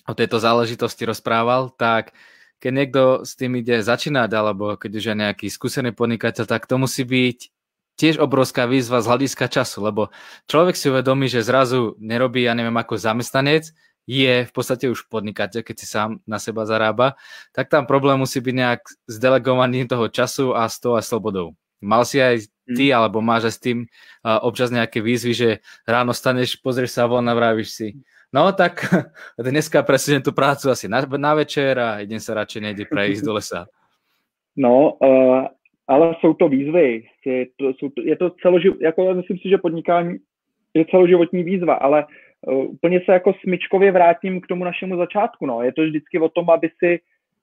o tejto záležitosti rozprával, tak keď niekto s tým ide začínať, alebo keď už je nejaký skúsený podnikateľ, tak to musí byť tiež obrovská výzva z hľadiska času, lebo človek si uvedomí, že zrazu nerobí, ja neviem, ako zamestnanec, je v podstate už podnikateľ, keď si sám na seba zarába, tak tam problém musí byť nejak s delegovaním toho času a s tou a slobodou. Mal si aj ty, hmm. alebo máš aj s tým uh, občas nejaké výzvy, že ráno staneš, pozrieš sa von a vravíš si, no tak dneska presuniem tú prácu asi na, na večer a idem sa radšej nejde prejsť do lesa. No, uh, ale jsou to výzvy. Je to, jsou to, je to celoživ, jako myslím si, že podnikání je celoživotní výzva, ale Eh, úplně se jako smyčkově vrátím k tomu našemu začátku. No. Je to vždycky o tom, aby si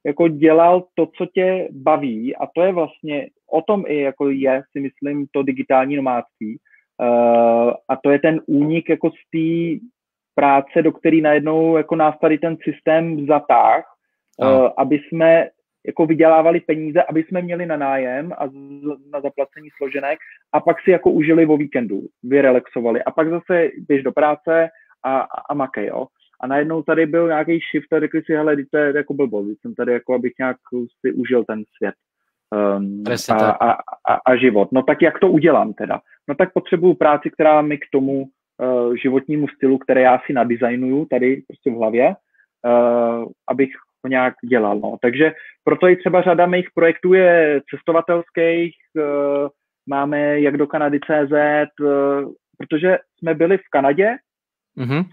jako dělal to, co tě baví a to je vlastně o tom i jako je, si myslím, to digitální nomádství. Uh, a to je ten únik jako z té práce, do který najednou jako nás tady ten systém zatáh, uh, aby jsme jako vydělávali peníze, aby jsme měli na nájem a z, na zaplacení složenek a pak si jako užili o víkendu, vyrelaxovali a pak zase běž do práce a, a makej, jo. A najednou tady byl nějaký shift a řekli si, hele, to je jako blbost, jsem tady jako, abych nějak si užil ten svět um, a, a, a, a život. No tak jak to udělám teda? No tak potřebuju práci, která mi k tomu uh, životnímu stylu, které já si nadizajnuju tady prostě v hlavě, uh, abych ho nějak dělal. No. Takže proto i třeba řada mých projektů je cestovatelských, uh, máme jak do Kanady CZ, uh, protože jsme byli v Kanadě mm-hmm.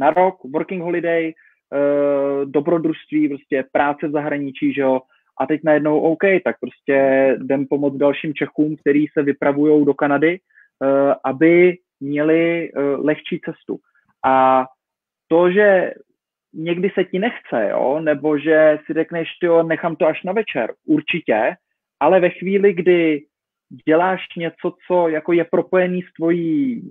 Na rok, working holiday, uh, dobrodružství, prostě práce v zahraničí, že jo, a teď najednou OK, tak prostě jdem pomoct dalším Čechům, kteří se vypravují do Kanady, uh, aby měli uh, lehčí cestu. A to, že někdy se ti nechce, jo, nebo že si řekneš, jo, nechám to až na večer, určitě, ale ve chvíli, kdy děláš něco, co jako je propojený s tvojí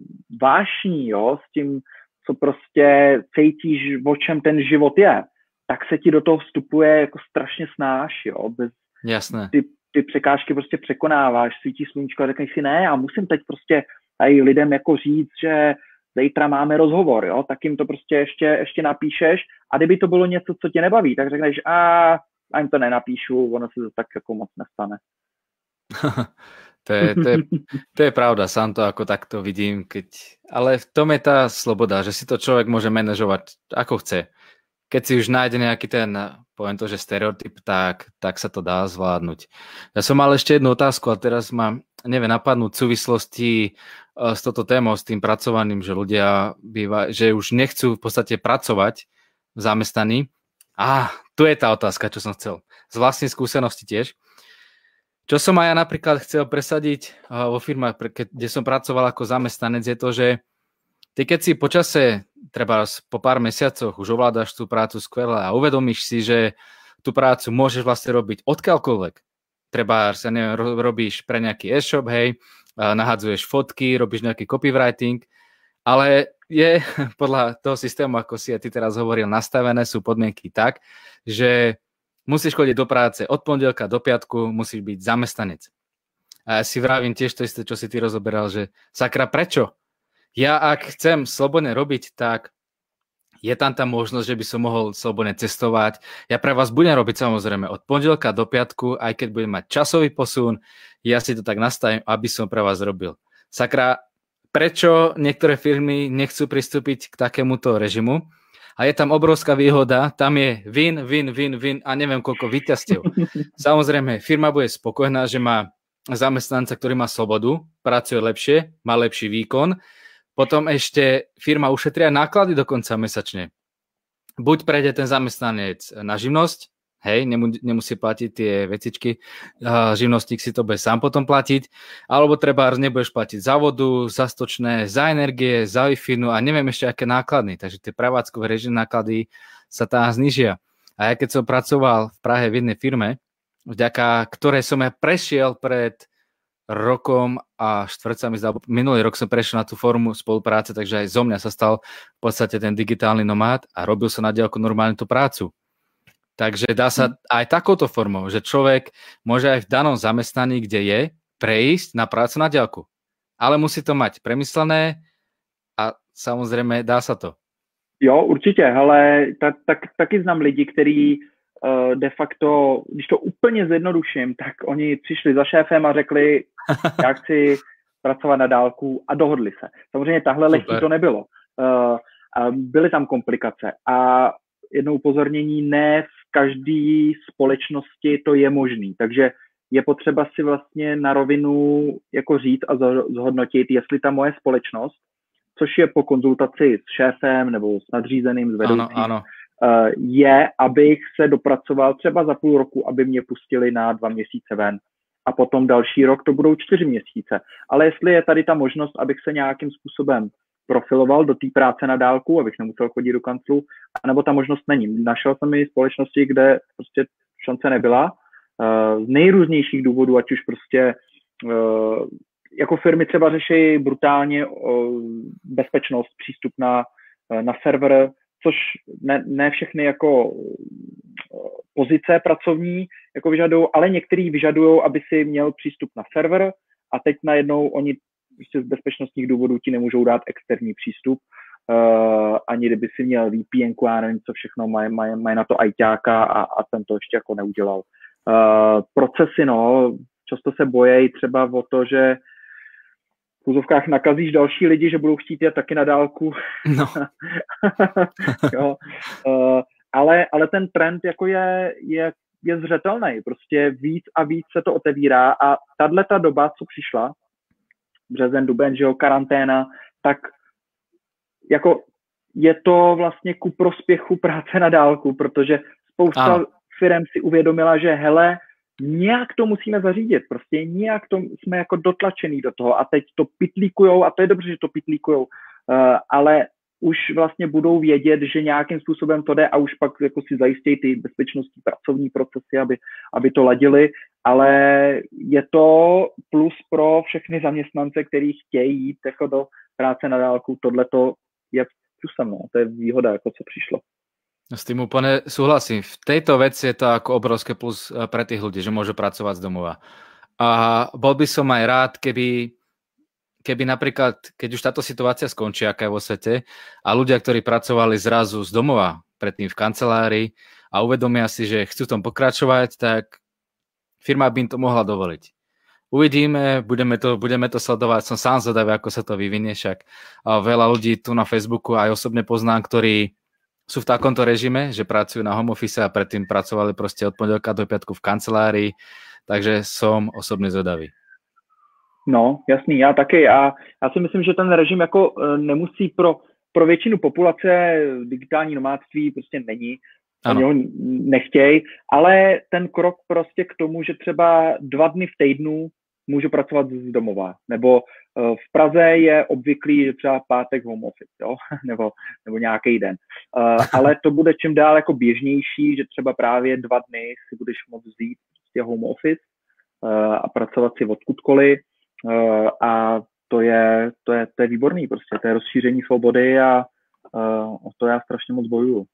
vášní, jo, s tím, co prostě cítíš, o čem ten život je, tak se ti do toho vstupuje jako strašně snáš, jo, bez, Jasné. Ty ty překážky prostě překonáváš, svítí sluníčko a řekneš si ne, a musím teď prostě tady lidem jako říct, že zítra máme rozhovor, jo, tak jim to prostě ještě, ještě napíšeš a kdyby to bylo něco, co tě nebaví, tak řekneš a ani to nenapíšu, ono se to tak jako moc nestane. to, je, to, je, to je pravda, sám to ako takto vidím, keď... ale v tom je tá sloboda, že si to človek môže manažovať ako chce. Keď si už nájde nejaký ten, poviem to, že stereotyp, tak, tak sa to dá zvládnuť. Ja som mal ešte jednu otázku a teraz ma neviem napadnúť v súvislosti e, s touto témou, s tým pracovaním, že ľudia býva, že už nechcú v podstate pracovať v zamestnaní. A tu je tá otázka, čo som chcel. Z vlastnej skúsenosti tiež. Čo som aj ja napríklad chcel presadiť vo firmách, kde som pracoval ako zamestnanec, je to, že ty keď si počase treba po pár mesiacoch už ovládaš tú prácu skvele a uvedomíš si, že tú prácu môžeš vlastne robiť odkiaľkoľvek. Treba, sa neviem, robíš pre nejaký e-shop, hej, nahadzuješ fotky, robíš nejaký copywriting, ale je podľa toho systému, ako si aj ty teraz hovoril, nastavené sú podmienky tak, že musíš chodiť do práce od pondelka do piatku, musíš byť zamestnanec. A ja si vravím tiež to isté, čo si ty rozoberal, že sakra, prečo? ja ak chcem slobodne robiť, tak je tam tá možnosť, že by som mohol slobodne cestovať. Ja pre vás budem robiť samozrejme od pondelka do piatku, aj keď budem mať časový posun, ja si to tak nastavím, aby som pre vás robil. Sakra, prečo niektoré firmy nechcú pristúpiť k takémuto režimu? A je tam obrovská výhoda, tam je win, win, win, win a neviem koľko víťazstiev. Samozrejme, firma bude spokojná, že má zamestnanca, ktorý má slobodu, pracuje lepšie, má lepší výkon, Potom ešte firma ušetria náklady dokonca mesačne. Buď prejde ten zamestnanec na živnosť, hej, nemusí platiť tie vecičky, živnostník si to bude sám potom platiť, alebo treba nebudeš platiť za vodu, za stočné, za energie, za wi a neviem ešte aké náklady, takže tie prevádzkové režim náklady sa tam znižia. A ja keď som pracoval v Prahe v jednej firme, vďaka ktorej som ja prešiel pred rokom a štvrť sa mi zdá, minulý rok som prešiel na tú formu spolupráce, takže aj zo mňa sa stal v podstate ten digitálny nomád a robil som na diálku normálne tú prácu. Takže dá sa hm. aj takouto formou, že človek môže aj v danom zamestnaní, kde je, prejsť na prácu na diálku. Ale musí to mať premyslené a samozřejmě dá sa to. Jo, určitě, ale tak, tak, taky znám lidi, kteří uh, de facto, když to úplně zjednoduším, tak oni přišli za šéfem a řekli, já chci pracovat na dálku a dohodli se. Samozřejmě tahle lehký to nebylo. Uh, byly tam komplikace a jedno upozornění, ne v každé společnosti to je možný, takže je potřeba si vlastně na rovinu jako říct a zhodnotit, jestli ta moje společnost, což je po konzultaci s šéfem nebo s nadřízeným, s vedoucím, ano, ano Eh, je, abych se dopracoval třeba za půl roku, aby mě pustili na dva měsíce ven. A potom další rok to budou čtyři měsíce. Ale jestli je tady ta možnost, abych se nějakým způsobem profiloval do té práce na dálku, abych nemusel chodit do kanclu, nebo ta možnost není. Našel jsem i společnosti, kde prostě šance nebyla. Eh, z nejrůznějších důvodů, ať už prostě eh, jako firmy třeba řeší brutálně bezpečnost, přístup na, na server, což ne, ne všechny jako eh, pozice pracovní jako vyžadují, ale některý vyžadují, aby si měl přístup na server a teď najednou oni prostě z bezpečnostních důvodů ti nemůžou dát externí přístup, uh, ani kdyby si měl VPN, já nevím, co všechno mají maj, maj na to ajťáka a, a ten to ještě jako neudělal. Uh, procesy, no, často se bojejí třeba o to, že v úzovkách nakazíš další lidi, že budou chtít je taky na dálku. No. jo. Uh, ale, ale ten trend jako je, je, je zřetelný. Prostě víc a víc se to otevírá a tahle ta doba, co přišla, březen, duben, že jo, karanténa, tak jako je to vlastně ku prospěchu práce na dálku, protože spousta firm si uvědomila, že hele, nějak to musíme zařídit, prostě nějak to jsme jako dotlačený do toho a teď to pitlíkujou a to je dobře, že to pitlíkujou, uh, ale už vlastně budou vědět, že nějakým způsobem to jde a už pak jako si zajistějí ty bezpečnostní pracovní procesy, aby, aby to ladili, ale je to plus pro všechny zaměstnance, kteří chtějí jít jako do práce na dálku, tohle to je plusem, no. to je výhoda, jako co přišlo. S tým úplne súhlasím. V tejto veci je to ako obrovské plus eh, pre tých ľudí, že môžu pracovať z domova. A bol by som aj rád, keby, keby napríklad, keď už táto situácia skončí, aká je vo svete, a ľudia, ktorí pracovali zrazu z domova, predtým v kancelárii a uvedomia si, že chcú tom pokračovať, tak firma by im to mohla dovoliť. Uvidíme, budeme to, budeme to sledovať, som sám zvedavý, ako sa to vyvinie, však veľa ľudí tu na Facebooku aj osobne poznám, ktorí sú v takomto režime, že pracujú na home office a predtým pracovali prostě od pondelka do piatku v kancelárii, takže som osobně zvedavý. No, jasný, já taky. A já si myslím, že ten režim jako e, nemusí pro, pro většinu populace digitální nomádství prostě není. Oni ho nechtějí, ale ten krok prostě k tomu, že třeba dva dny v týdnu můžu pracovat z domova, nebo Eh, v Praze je obvyklý, že třeba pátek home office, jo? nebo, nebo nějaký den. Eh, ale to bude čím dál jako běžnější, že třeba právě dva dny si budeš moct vzít prostě home office eh, a pracovat si odkudkoliv a to je, to je, to je výborný prostě, to je rozšíření svobody a o to já strašně moc bojuju.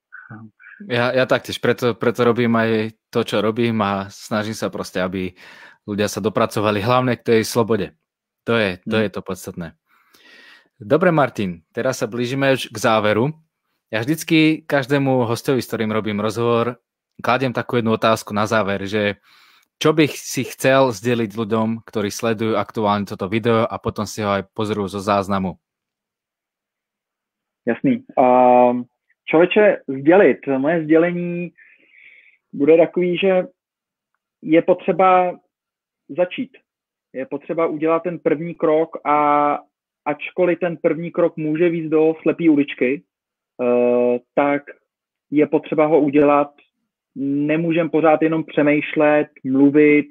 Ja, ja taktiež, preto, preto robím aj to, čo robím a snažím sa proste, aby ľudia sa dopracovali hlavne k tej slobode. To je to, je to podstatné. Dobre, Martin, teraz sa blížime už k záveru. Ja vždycky každému hostovi, s ktorým robím rozhovor, kladiem takú jednu otázku na záver, že čo bych si chcel sdělit ľuďom, ktorí sledujú aktuálne toto video a potom si ho aj pozrú zo záznamu? Jasný. Um, člověče, sdělit. Moje sdělení bude takový, že je potřeba začít je potřeba udělat ten první krok a ačkoliv ten první krok může víc do slepý uličky, uh, tak je potřeba ho udělat. Nemůžeme pořád jenom přemýšlet, mluvit,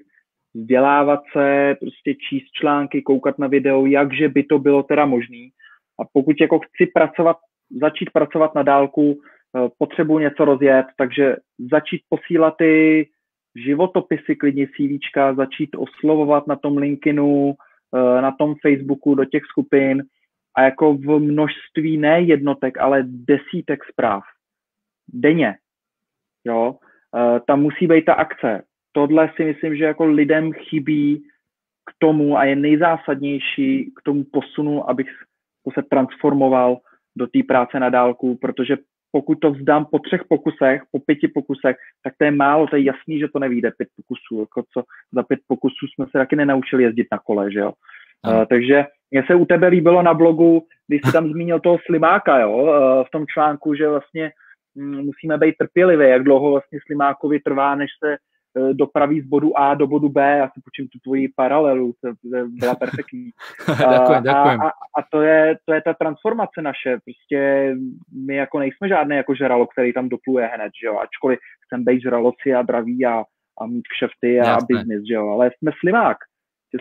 vzdělávat se, prostě číst články, koukat na video, jakže by to bylo teda možný. A pokud jako chci pracovat, začít pracovat na dálku, uh, potřebuji něco rozjet, takže začít posílat ty životopisy, klidně CVčka, začít oslovovat na tom LinkedInu, eh, na tom Facebooku do těch skupin a jako v množství ne jednotek, ale desítek zpráv. Denně. Jo? Eh, tam musí být ta akce. Tohle si myslím, že jako lidem chybí k tomu a je nejzásadnější k tomu posunu, abych se transformoval do té práce na dálku, protože pokud to vzdám po třech pokusech, po pěti pokusech, tak to je málo, to je jasný, že to nevíde pět pokusů, jako co za pět pokusů jsme se taky nenaučili jezdit na kole, že jo. Uh, takže mě se u tebe líbilo na blogu, když jsi tam zmínil toho slimáka, jo, uh, v tom článku, že vlastně um, musíme být trpěliví, jak dlouho vlastně slimákovi trvá, než se dopraví z bodu A do bodu B, já si počím tu tvoji paralelu, to, to byla perfektní. děkujem, děkujem. A, a, a to, je, to je ta transformace naše, prostě my jako nejsme žádný jako žralo, který tam dopluje hned, že jo, ačkoliv chcem být žraloci a draví a, a mít kšefty a Jasne. biznis, že jo, ale jsme slimák,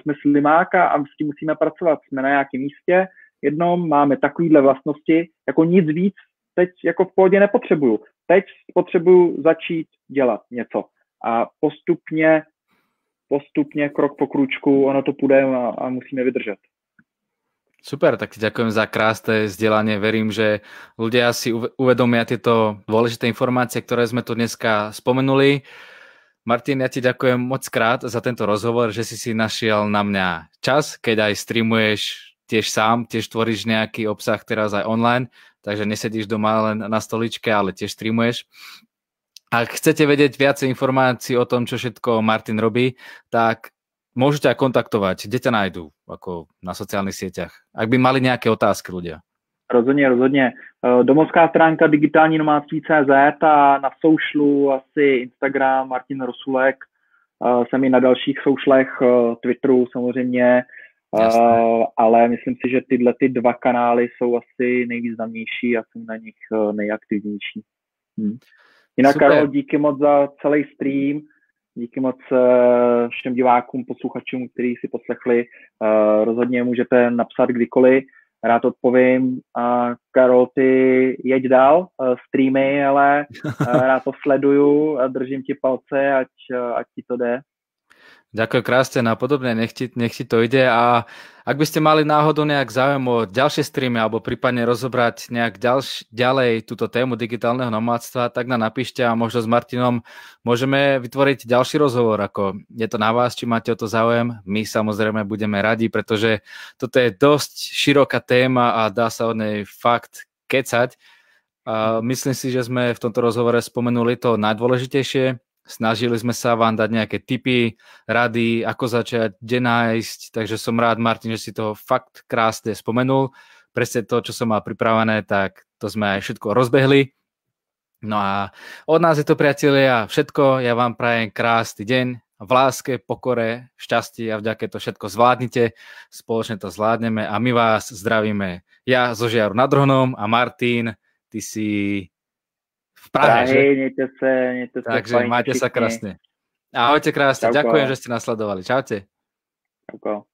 jsme slimák a, a s tím musíme pracovat, jsme na nějakém místě, jednom máme takovýhle vlastnosti, jako nic víc teď jako v pohodě nepotřebuju. Teď potřebuju začít dělat něco a postupně, postupně, krok po kručku, ono to půjde a, a musíme vydržet. Super, tak ti ďakujem za krásne vzdelanie. Verím, že ľudia si uvedomia tieto dôležité informácie, ktoré sme tu dneska spomenuli. Martin, ja ti ďakujem moc krát za tento rozhovor, že si si našiel na mňa čas, keď aj streamuješ tiež sám, tiež tvoríš nejaký obsah teraz aj online, takže nesedíš doma len na stoličke, ale tiež streamuješ. Ak chcete vedieť viacej informácií o tom, čo všetko Martin robí, tak môžete aj kontaktovať. Kde ťa nájdú? Ako na sociálnych sieťach? Ak by mali nejaké otázky ľudia. Rozhodně, rozhodně. Eh, domovská stránka digitální nomádství.cz a na socialu asi Instagram Martin Rosulek, eh, jsem i na dalších socialech, eh, Twitteru samozřejmě, Jasné. ale myslím si, že tyhle ty dva kanály jsou asi nejvýznamnější a jsem na nich nejaktivnější. Hm. Jinak, Super. Karol, díky moc za celý stream, díky moc uh, všem divákům, posluchačům, kteří si poslechli. Uh, rozhodně můžete napsat kdykoliv, rád odpovím. A Karol, ty jeď dál, uh, streamy, ale rád to sleduju a držím ti palce, ať, ať ti to jde. Ďakujem krásne na podobne, nech ti, nech ti to ide a ak by ste mali náhodou nejak záujem o ďalšie streamy alebo prípadne rozobrať nejak ďalš, ďalej túto tému digitálneho nomádstva, tak na napíšte a možno s Martinom môžeme vytvoriť ďalší rozhovor. Ako je to na vás, či máte o to záujem. My samozrejme budeme radi, pretože toto je dosť široká téma a dá sa od nej fakt kecať. A myslím si, že sme v tomto rozhovore spomenuli to najdôležitejšie, Snažili sme sa vám dať nejaké tipy, rady, ako začať, kde nájsť, takže som rád, Martin, že si to fakt krásne spomenul. Presne to, čo som mal pripravené, tak to sme aj všetko rozbehli. No a od nás je to, priatelia, všetko. Ja vám prajem krásny deň v láske, pokore, šťastí a vďake to všetko zvládnite. Spoločne to zvládneme a my vás zdravíme. Ja zo Žiaru nad Rohnom a Martin, ty si v Prahe, Prahe že? Mějte se, mějte se Takže majte sa krásne. Ahojte krásne. Ďakujem, že ste nasledovali. Čaute. Čauko.